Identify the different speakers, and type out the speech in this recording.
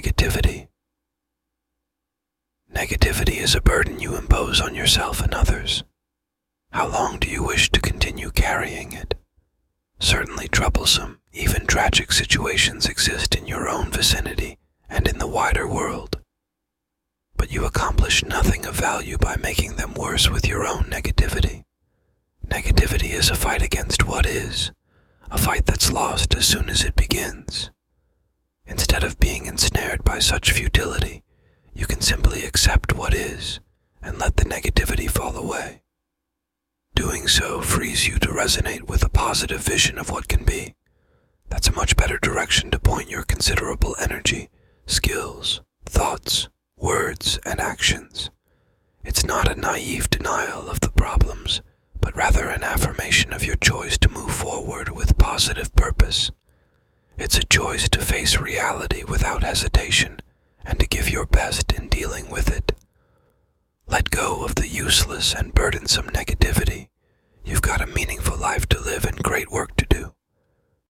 Speaker 1: negativity. Negativity is a burden you impose on yourself and others. How long do you wish to continue carrying it? Certainly troublesome, even tragic situations exist in your own vicinity and in the wider world. But you accomplish nothing of value by making them worse with your own negativity. Negativity is a fight against what is, a fight that's lost as soon as it begins. By such futility, you can simply accept what is and let the negativity fall away. Doing so frees you to resonate with a positive vision of what can be. That's a much better direction to point your considerable energy, skills, thoughts, words, and actions. It's not a naive denial of the problems, but rather an affirmation of your choice to move forward with positive purpose. It's a choice to face reality without hesitation and to give your best in dealing with it. Let go of the useless and burdensome negativity. You've got a meaningful life to live and great work